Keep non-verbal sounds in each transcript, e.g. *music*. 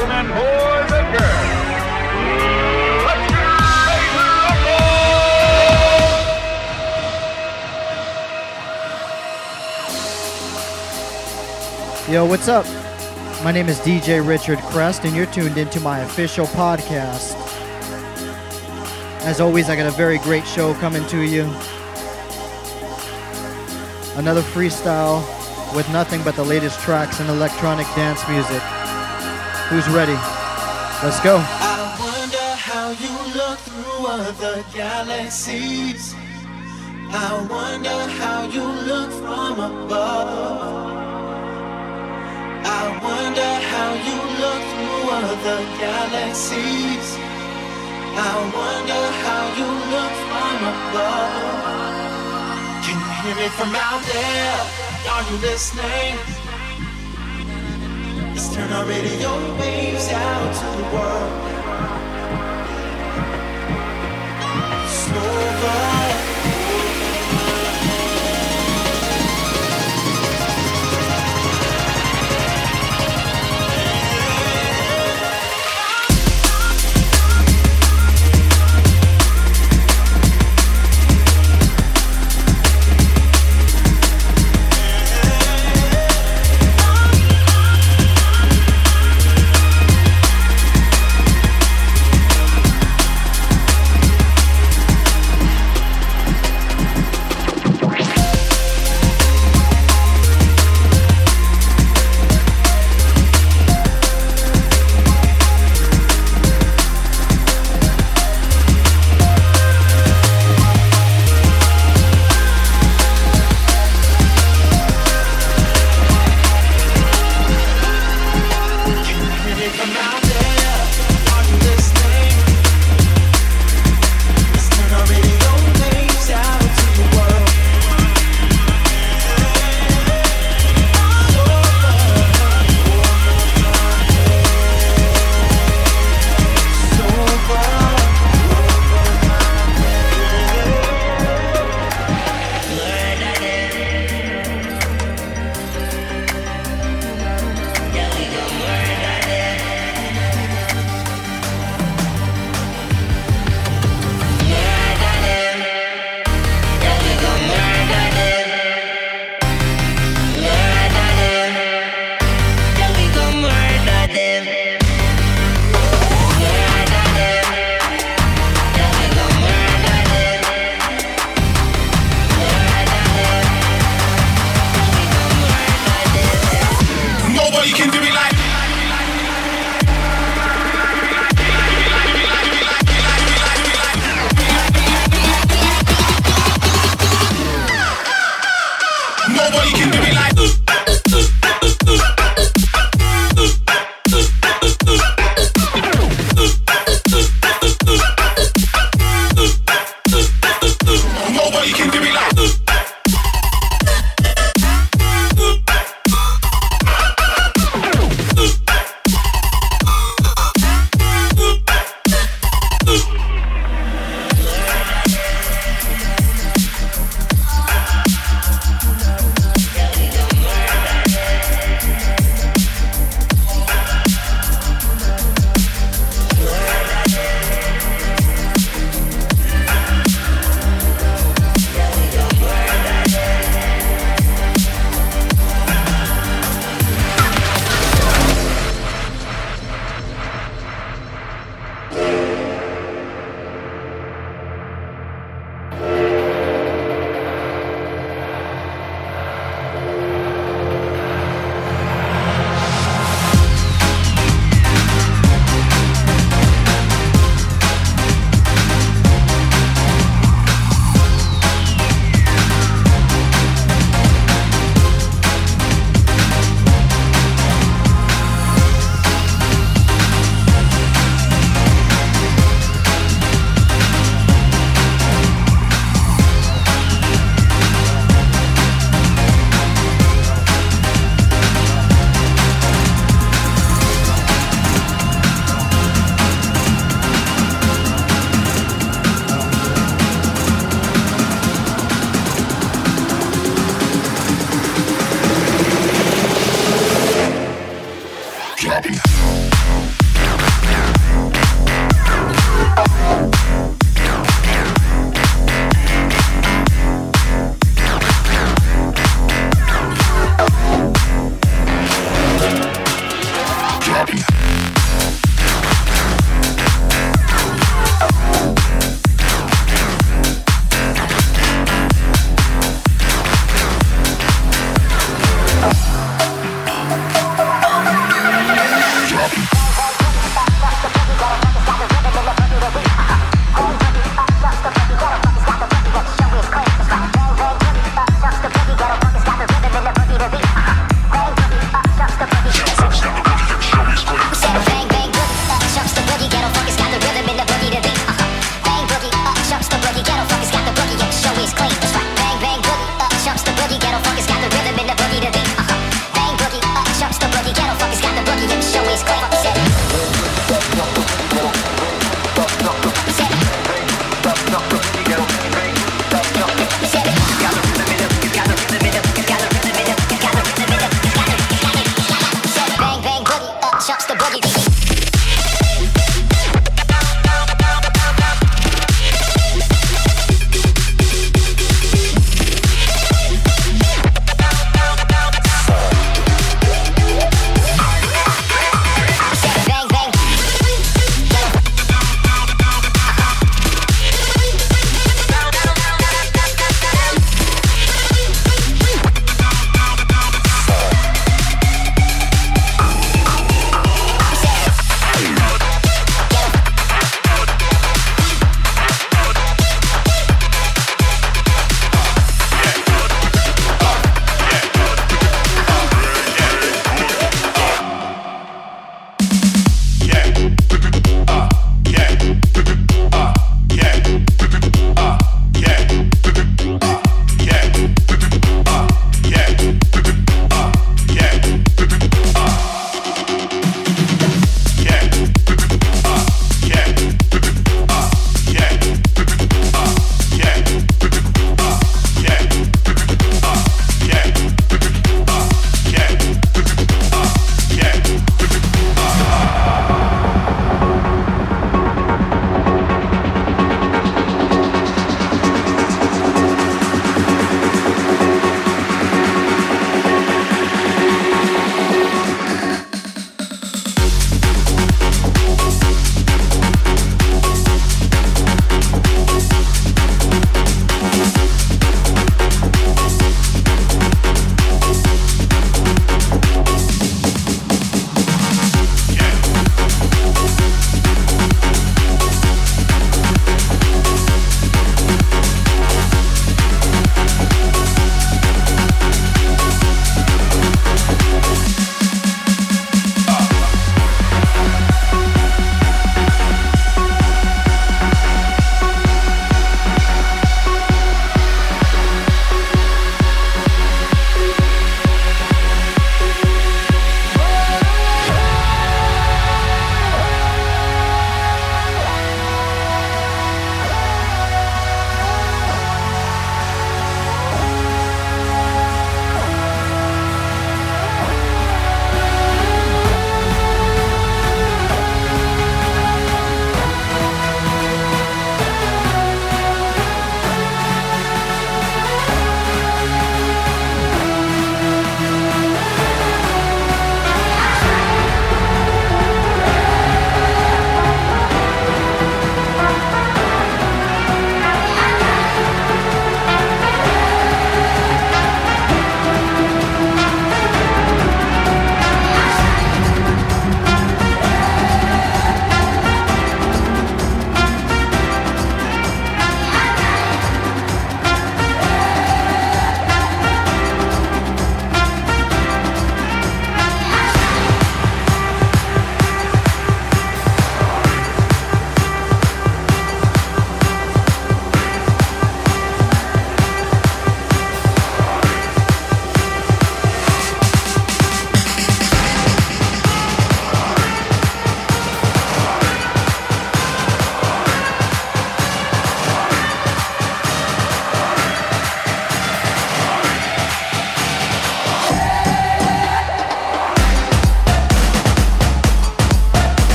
gentlemen, boys and girls! Yo, what's up? My name is DJ Richard Crest, and you're tuned into my official podcast. As always, I got a very great show coming to you. Another freestyle with nothing but the latest tracks in electronic dance music. Who's ready? Let's go. I wonder how you look through other galaxies. I wonder how you look from above. I wonder how you look through other galaxies. I wonder how you look from above. Can you hear me from out there? Are you listening? Let's turn our radio waves out to the world. Slow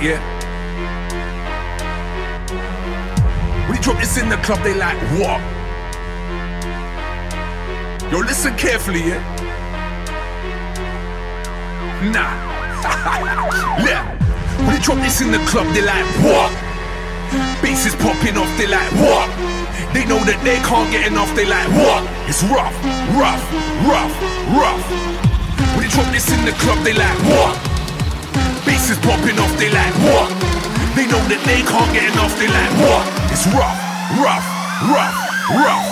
yeah. We drop this in the club, they like, what? Yo, listen carefully, yeah? Nah. *laughs* yeah. When they drop this in the club, they like, what? Bass is popping off, they like, what? They know that they can't get enough, they like, what? It's rough, rough, rough, rough. When they drop this in the club, they like, what? Bass is popping off, they like, what? They know that they can't get enough, they like, what? It's rough, rough, rough, rough.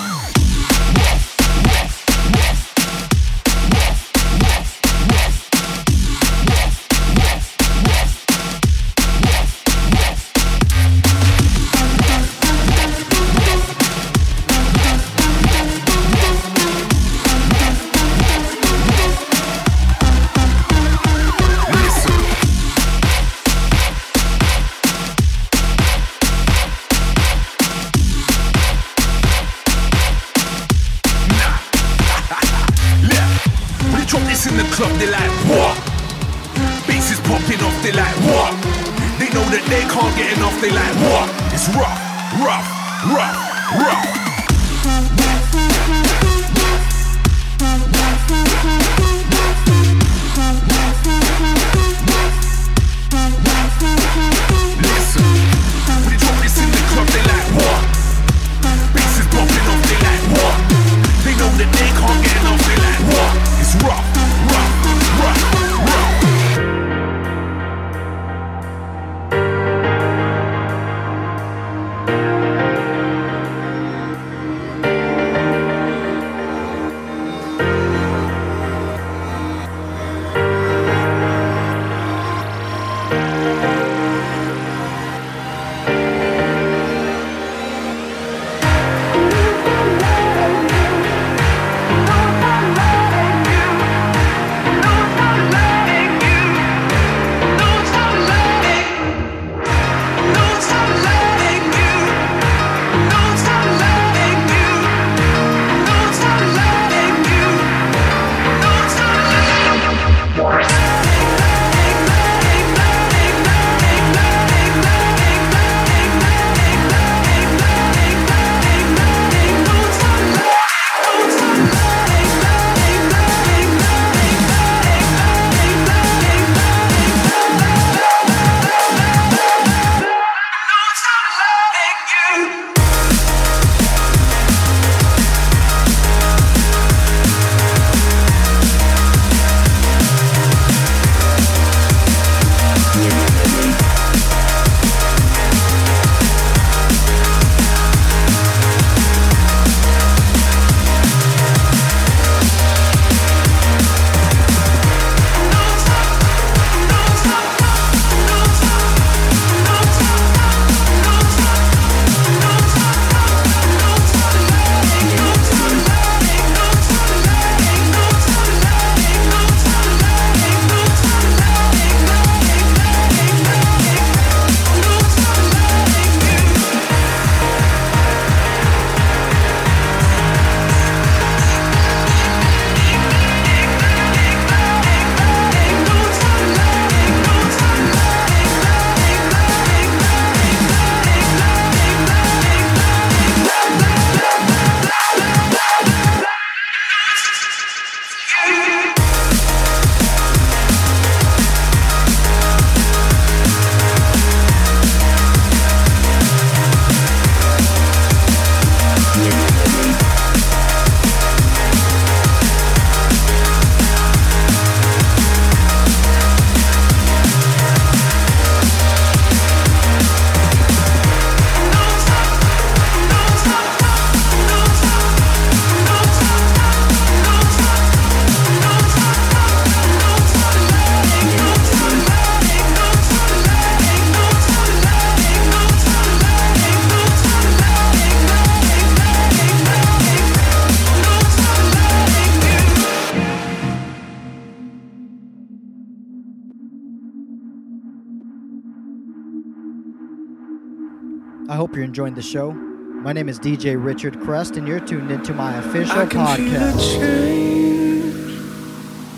Hope you're enjoying the show. My name is DJ Richard Crest, and you're tuned into my official I podcast.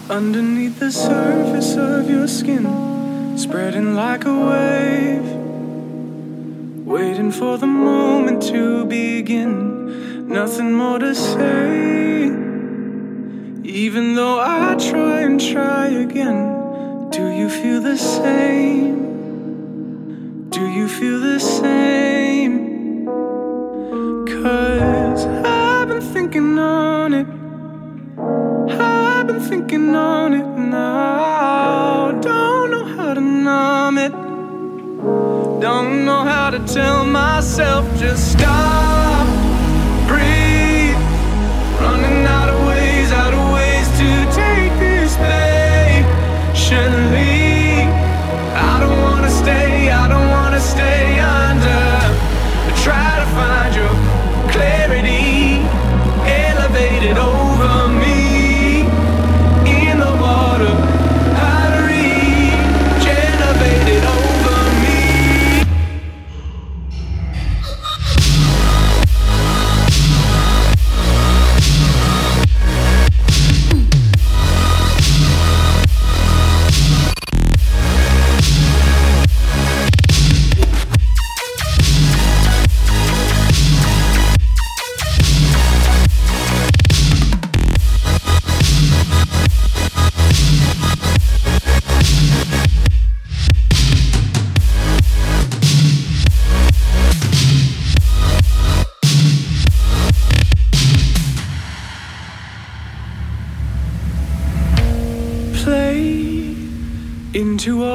underneath the surface of your skin, spreading like a wave. Waiting for the moment to begin, nothing more to say. Even though I try and try again, do you feel the same? Do you feel the same? Cause I've been thinking on it. I've been thinking on it now. Don't know how to numb it. Don't know how to tell myself just stop.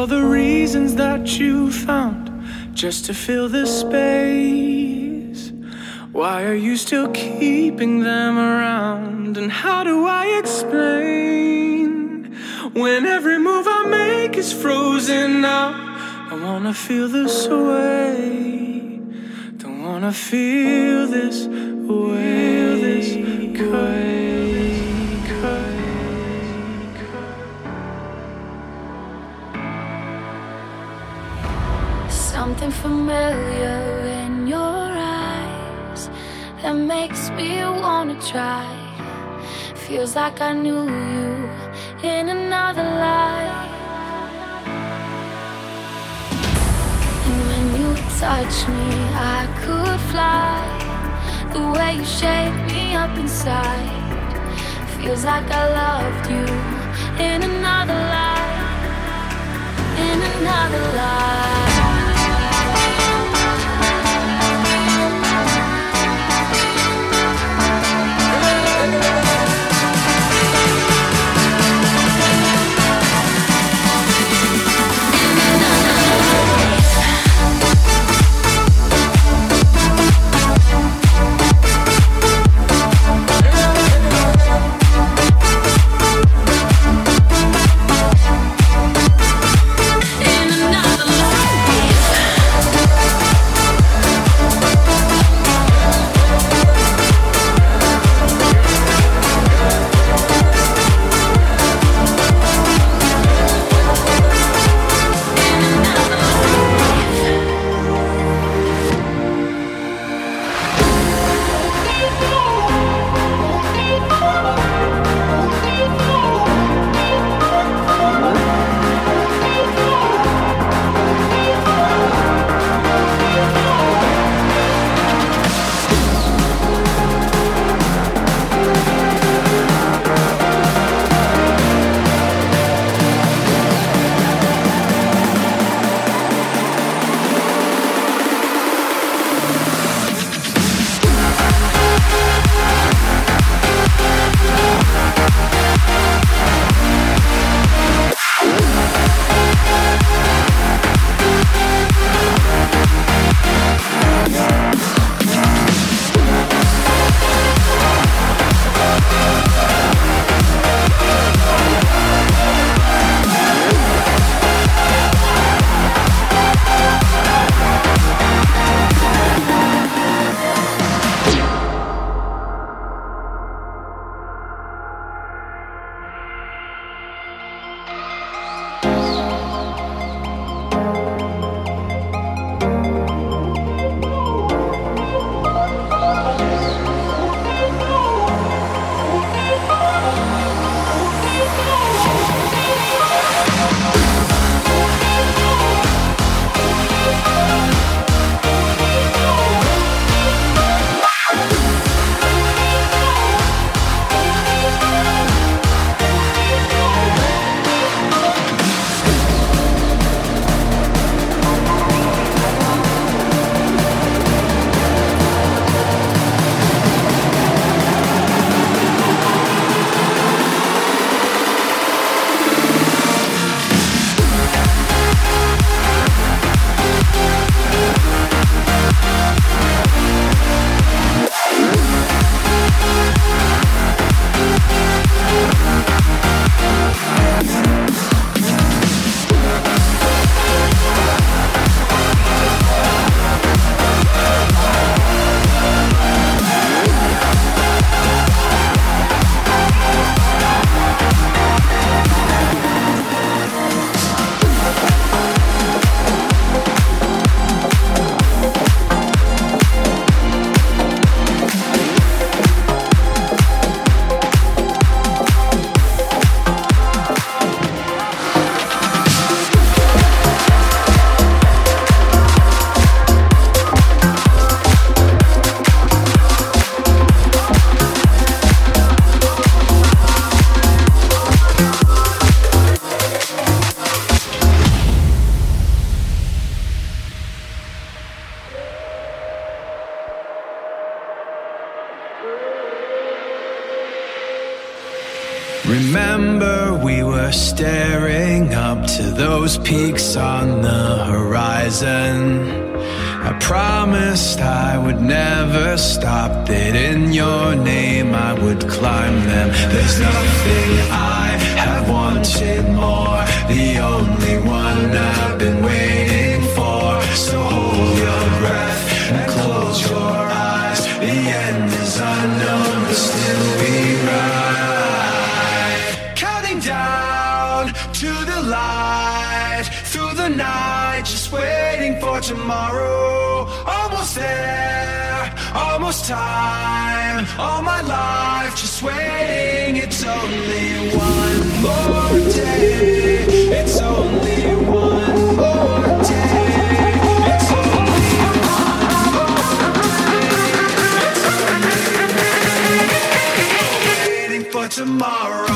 All the reasons that you found just to fill the space. Why are you still keeping them around? And how do I explain when every move I make is frozen now? I wanna feel this way. Don't wanna feel this way. This way. Something familiar in your eyes that makes me wanna try. Feels like I knew you in another life. And when you touch me, I could fly. The way you shake me up inside feels like I loved you. In another life. In another life. to the light through the night, just waiting for tomorrow. Almost there, almost time. All my life, just waiting. It's only one more day. It's only one more day. It's only one more day. It's. Waiting for tomorrow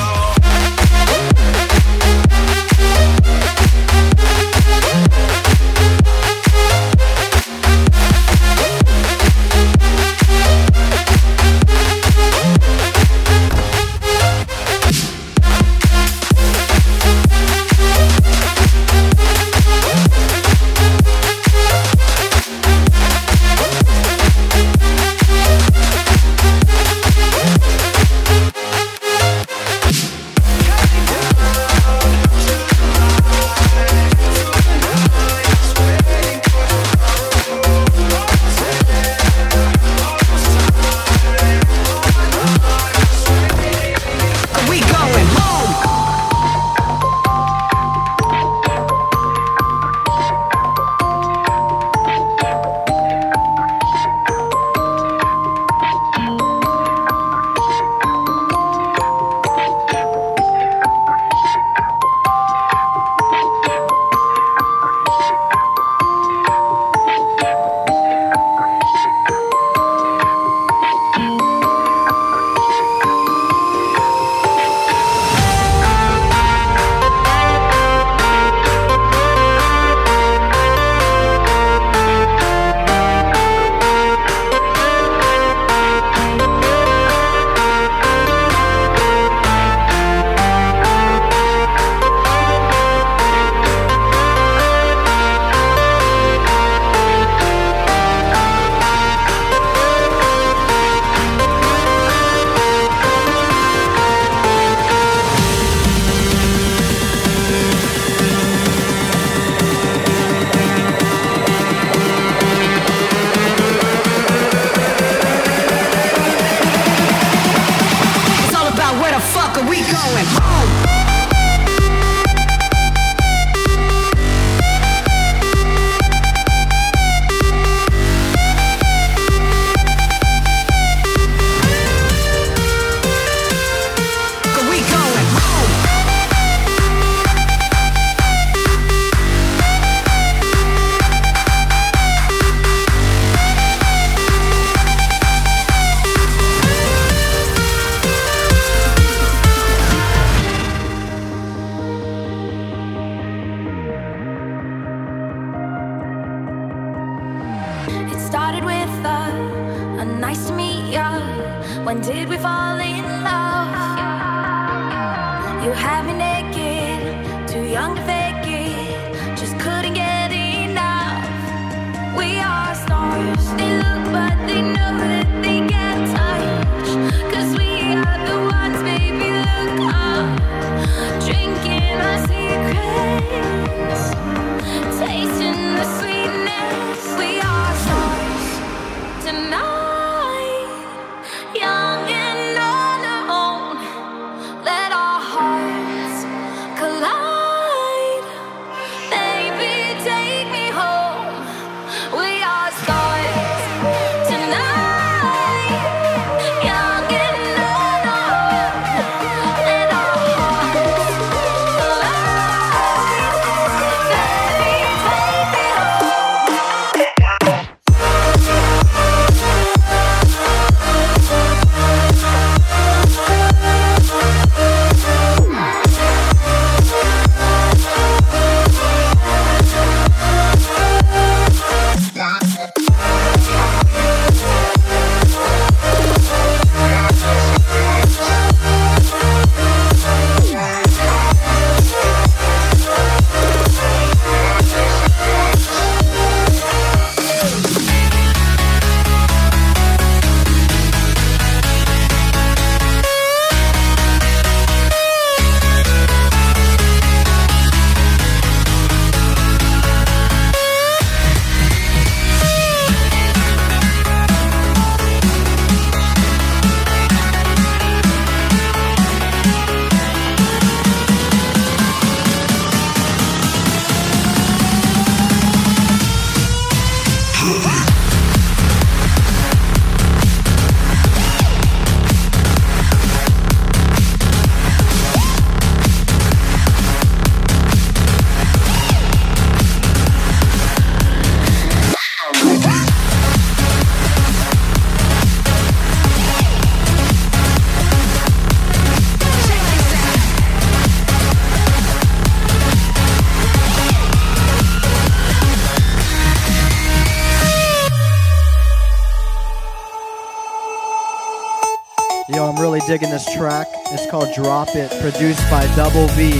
digging this track. It's called Drop It, produced by Double V.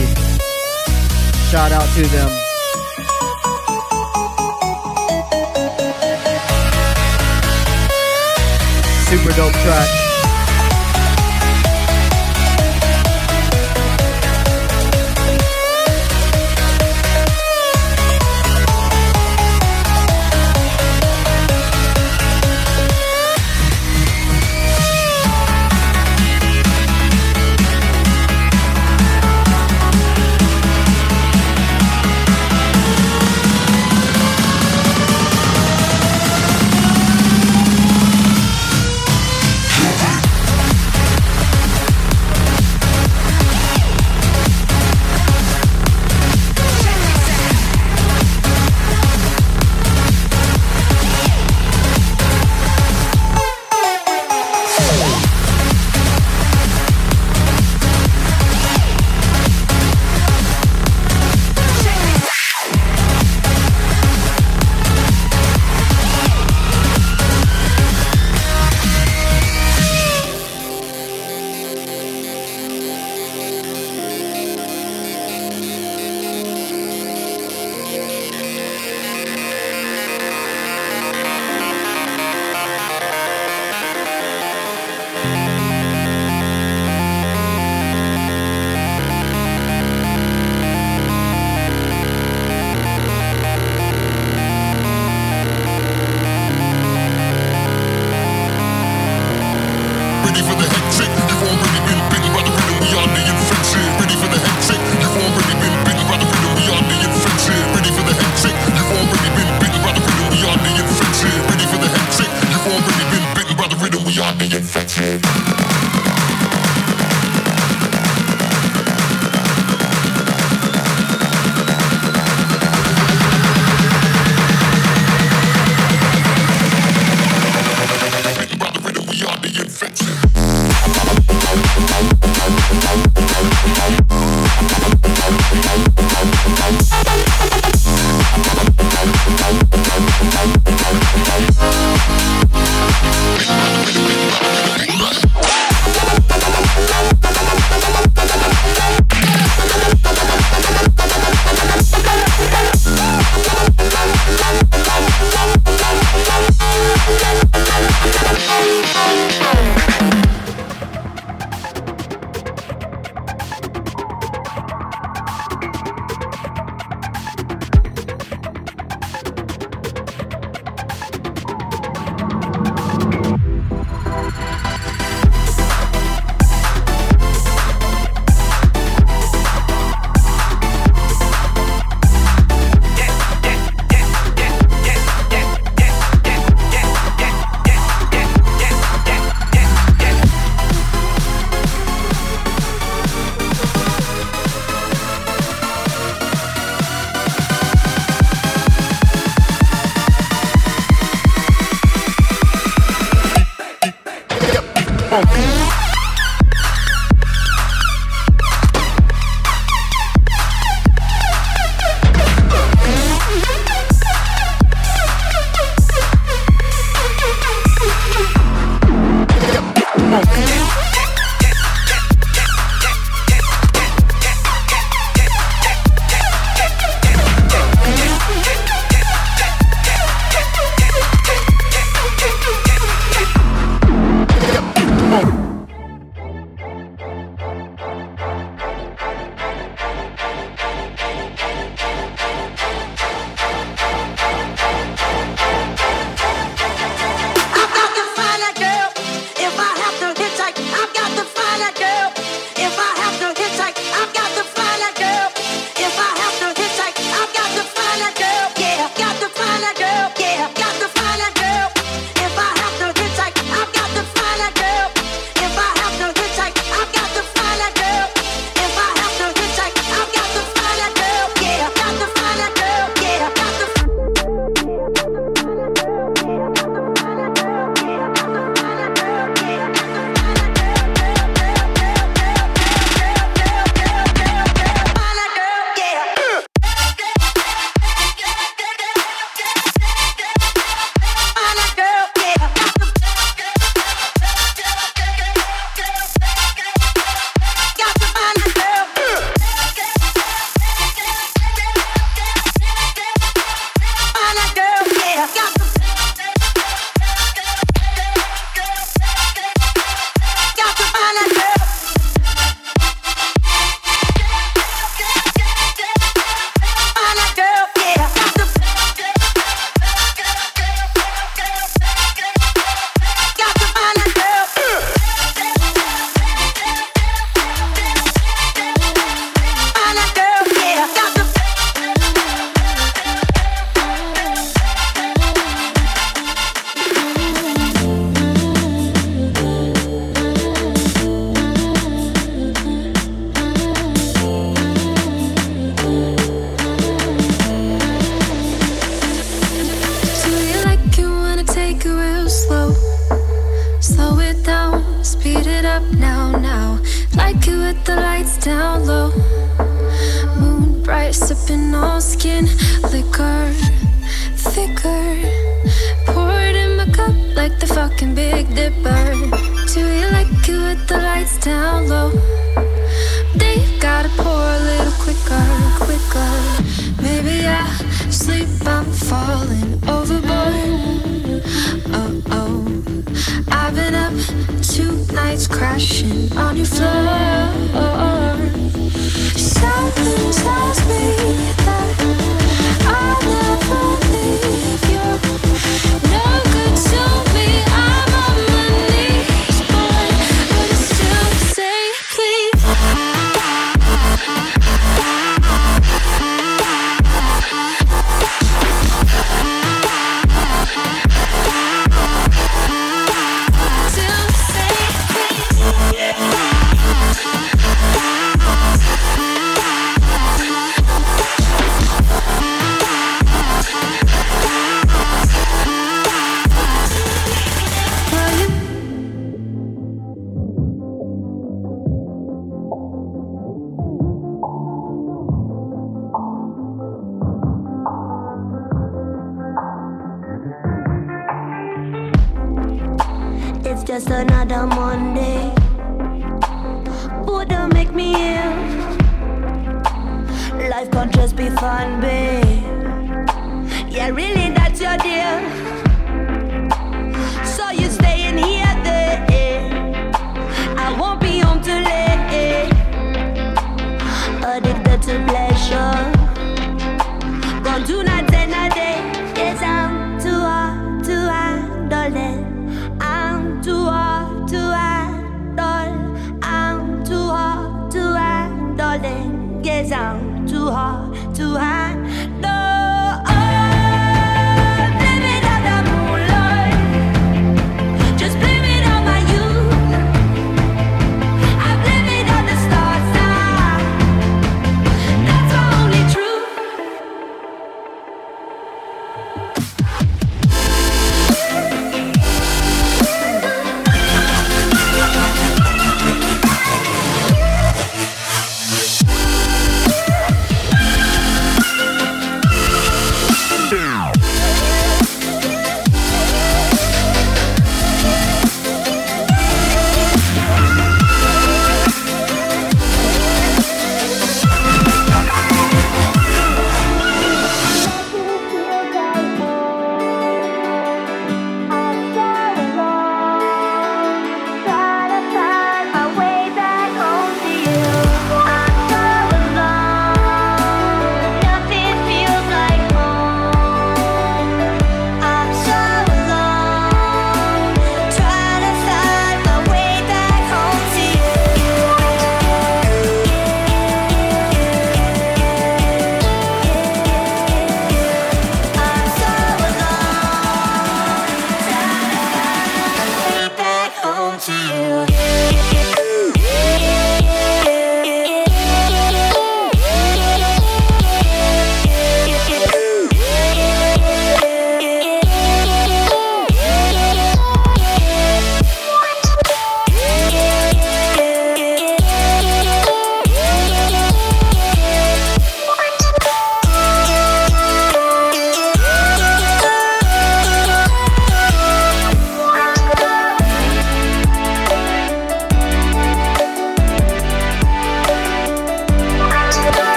Shout out to them. Super dope track. get infected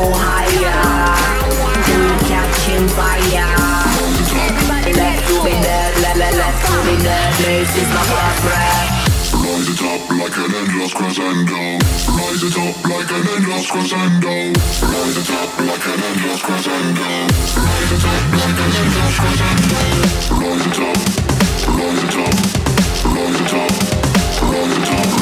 we catching fire. Left to be dead. This is my. Rise it up like an endless crescendo. Rise it up like an endless crescendo. Rise it up like an endless crescendo. Rise it up like an endless crescendo. Rise it up, rise it up, rise it up, rise it up,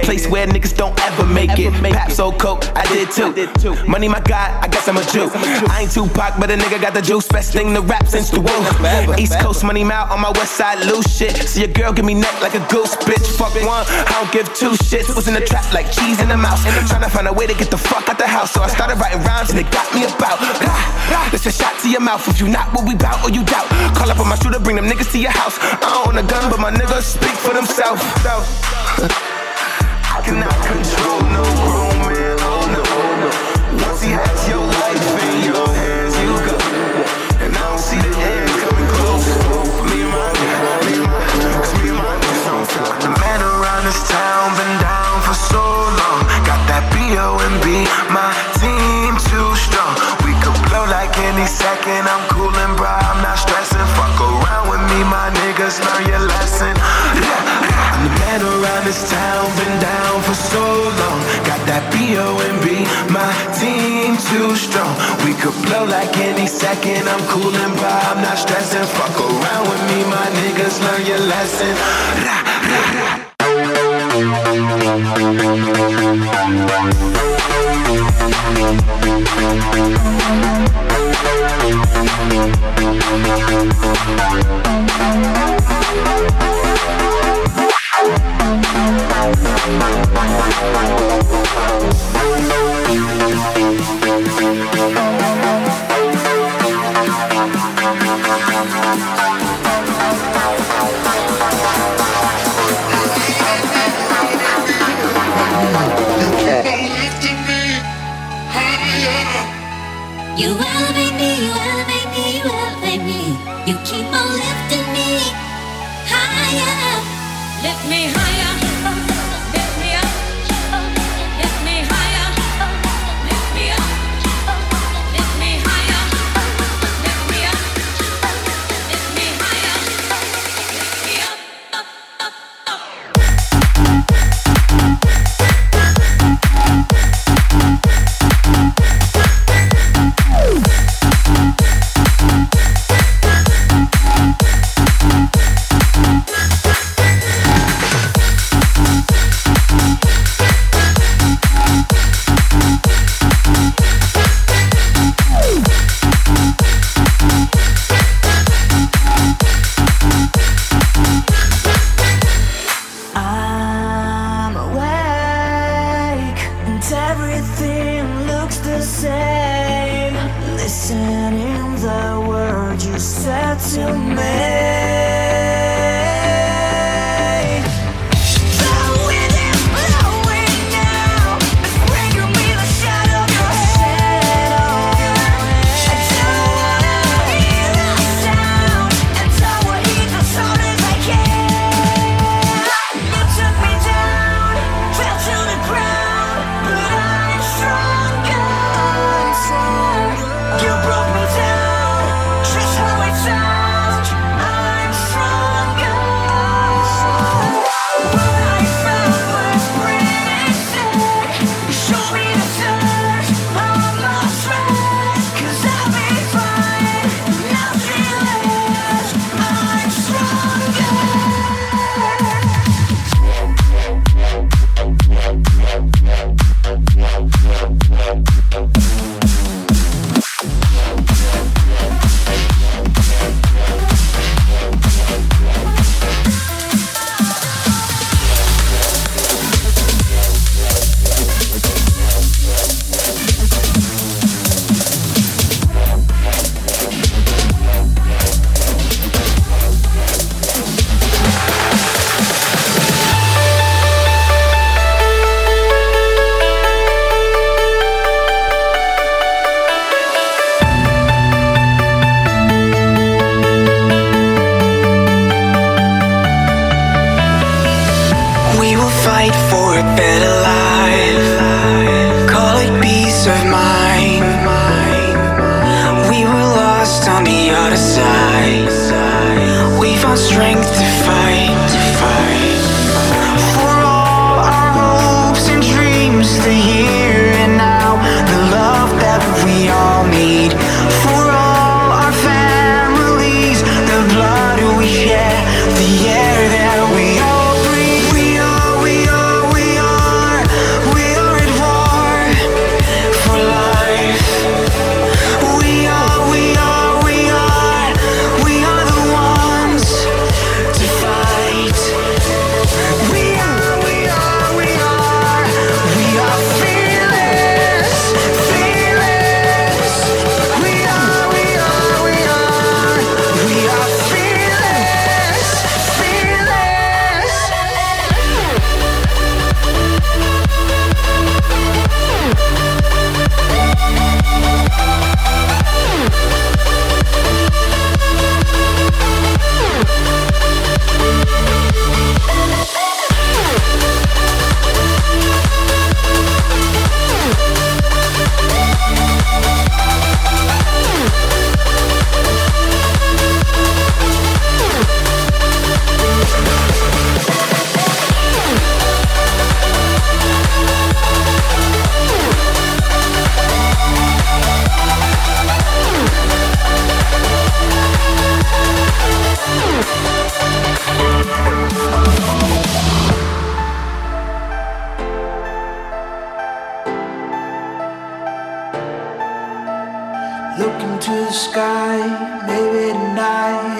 a place where niggas don't ever make it. Pap so coke, I did too. Money my God, I guess I'm a Jew. I ain't Tupac, but a nigga got the juice. Best thing to rap since the woo. East Coast money mouth on my west side loose shit. See a girl give me neck like a goose, bitch. Fuck one, I don't give two shits. Was in the trap like cheese in the mouth. Trying to find a way to get the fuck out the house. So I started writing rhymes and it got me about. It's a shot to your mouth if you not what we bout or you doubt. Call up on my shooter, bring them niggas to your house. I don't own a gun, but my niggas speak for themselves. Control no. Once he has your life in your hands, you. And I don't see the end coming close. Me and my, me and my, The man around this town been down for so long. Got that. My team too strong. We could blow like any second. I'm cool and bra, I'm not stressing. Fuck around with me, my niggas learn this town been down for so long. Got that B.O.M.B. My team too strong. We could blow like any second. I'm cool and bra, I'm not stressing. Fuck around with me, my niggas learn your lesson. You elevate me, you elevate me,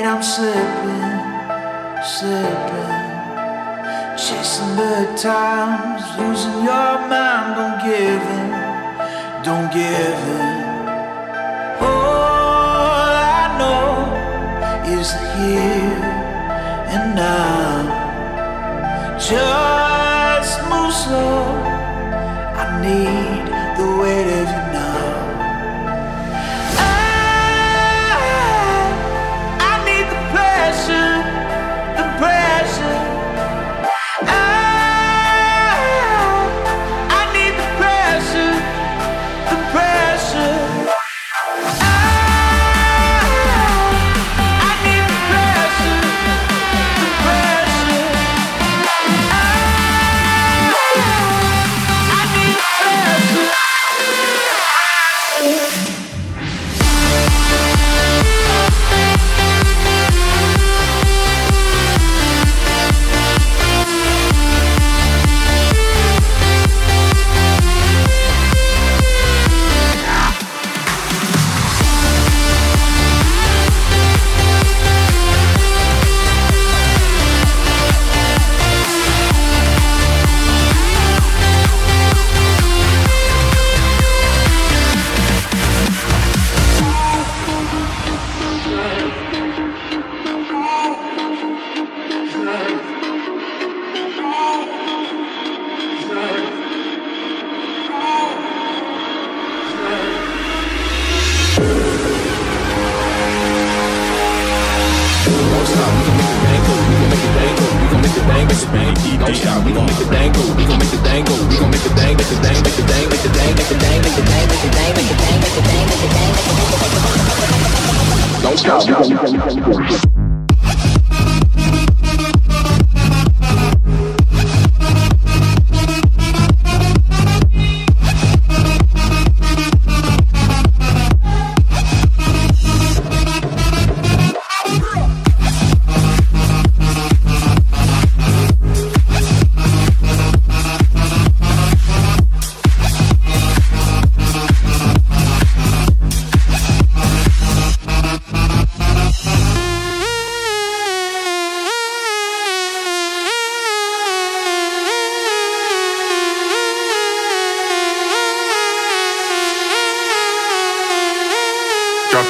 tonight I'm slipping, slipping. Chasing the times, losing your mind, don't give in, don't give in. All I know is here and now. Just move slow. I need the weight of you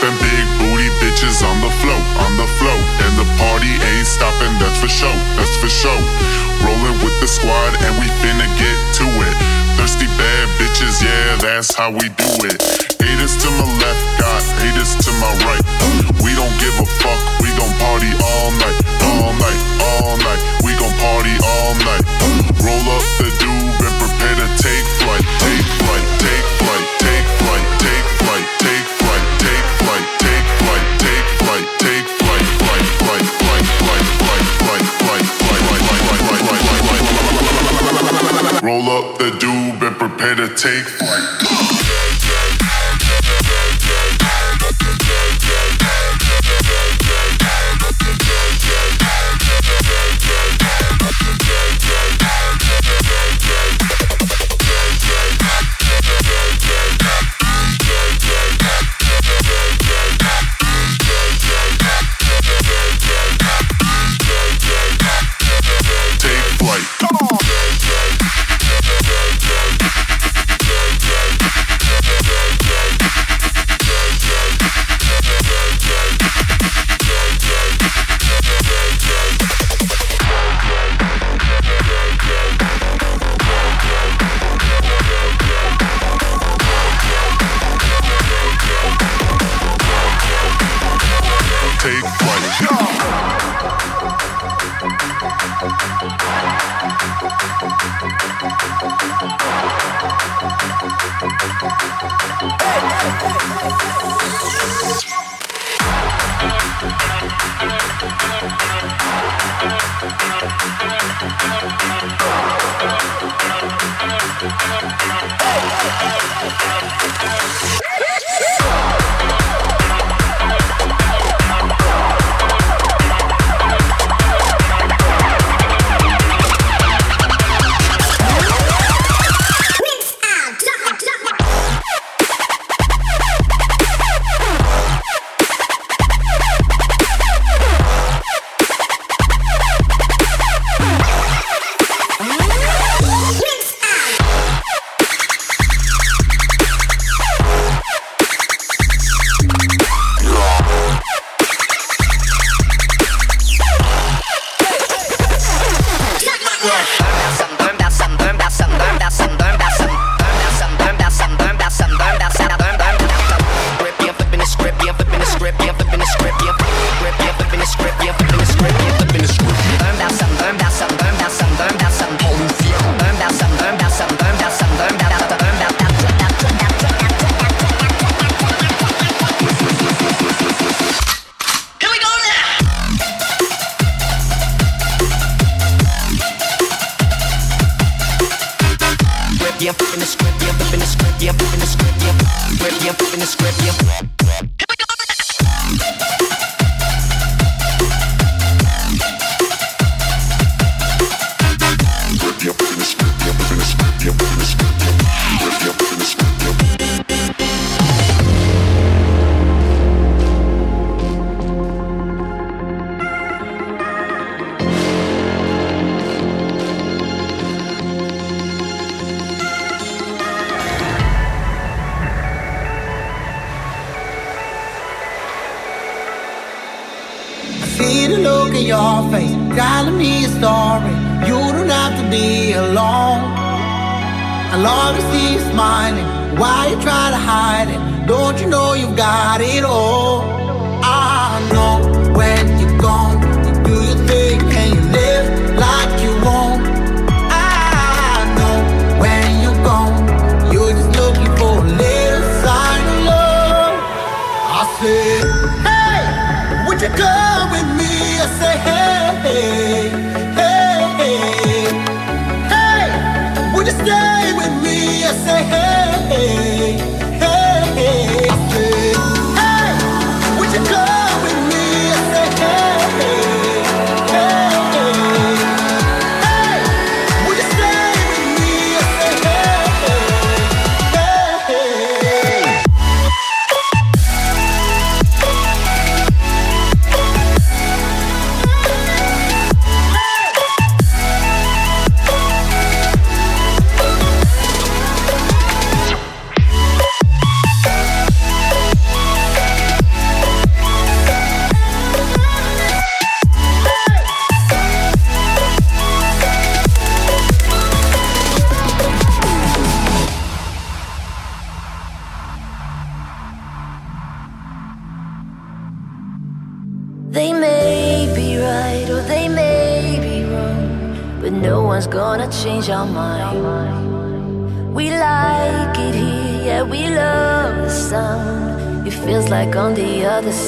Them big booty bitches on the float, on the float. And the party ain't stopping, that's for sure, that's for sure. Rolling with the squad and we finna get to it. Thirsty bad bitches, yeah, that's how we do it. Haters to my left, got haters to my right. We don't give a fuck, we gon' party all night, all night, all night. We gon' party all night. Roll up the dube and prepare to take flight, take flight, Roll up the dube and prepare to take flight.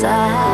Side.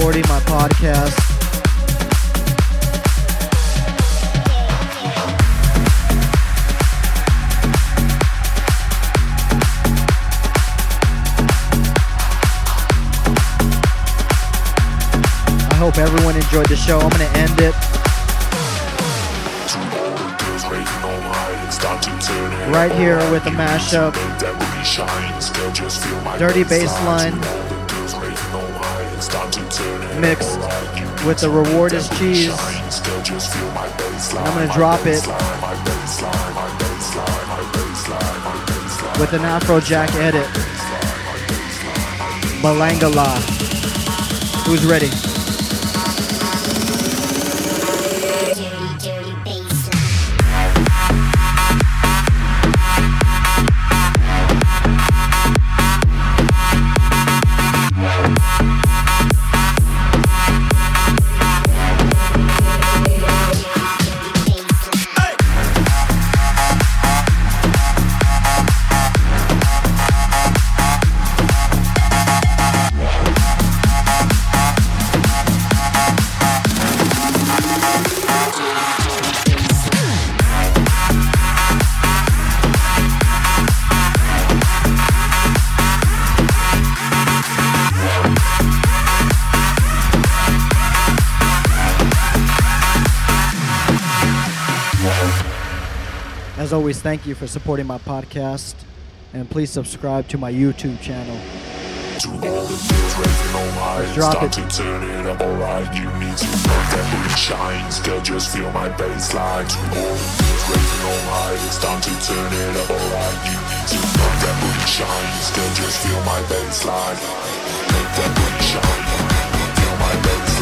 40, my podcast. I hope everyone enjoyed the show. I'm going to end it. Right here with a mashup. Dirty bass line. With the reward is cheese. I'm gonna drop it with an Afrojack edit. Malangala. Who's ready? As always, thank you for supporting my podcast. And please subscribe to my YouTube channel. Let's drop it. to turn it up, alright. You need to know that shines. Girl, just feel my bass line. To all the beats raising on high. It's time to turn it up, alright. You need to know that shines. Girl, just feel my bass line. Make that booty shine. Feel my bass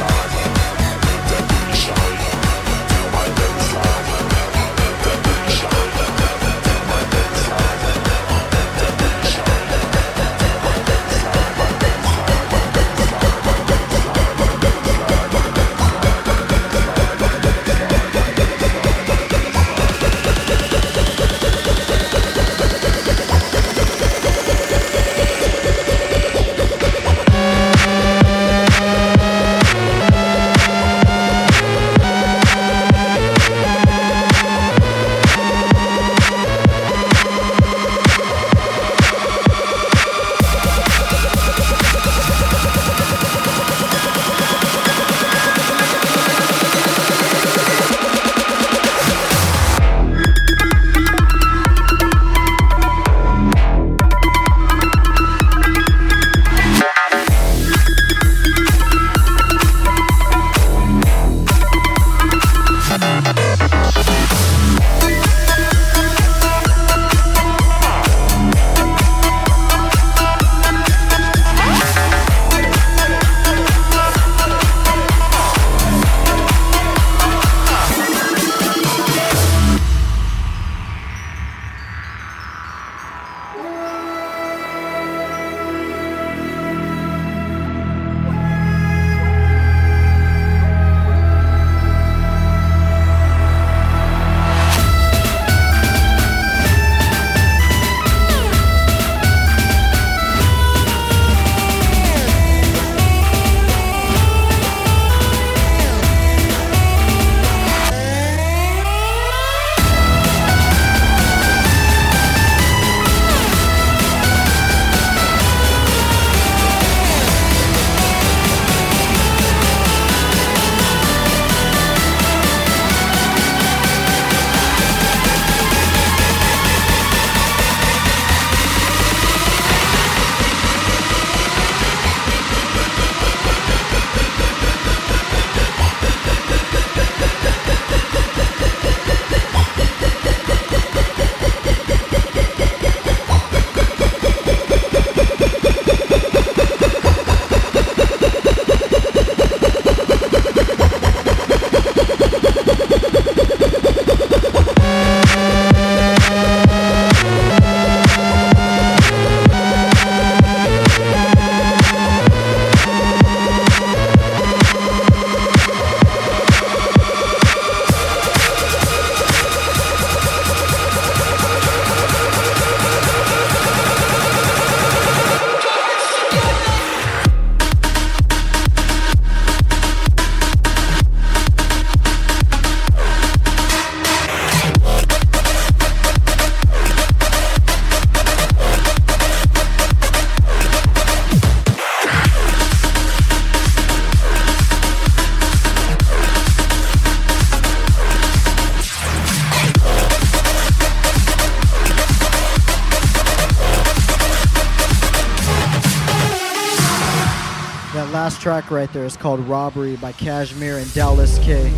track right there is called Robbery by Cashmere and Dallas K.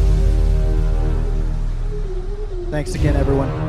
Thanks again, everyone.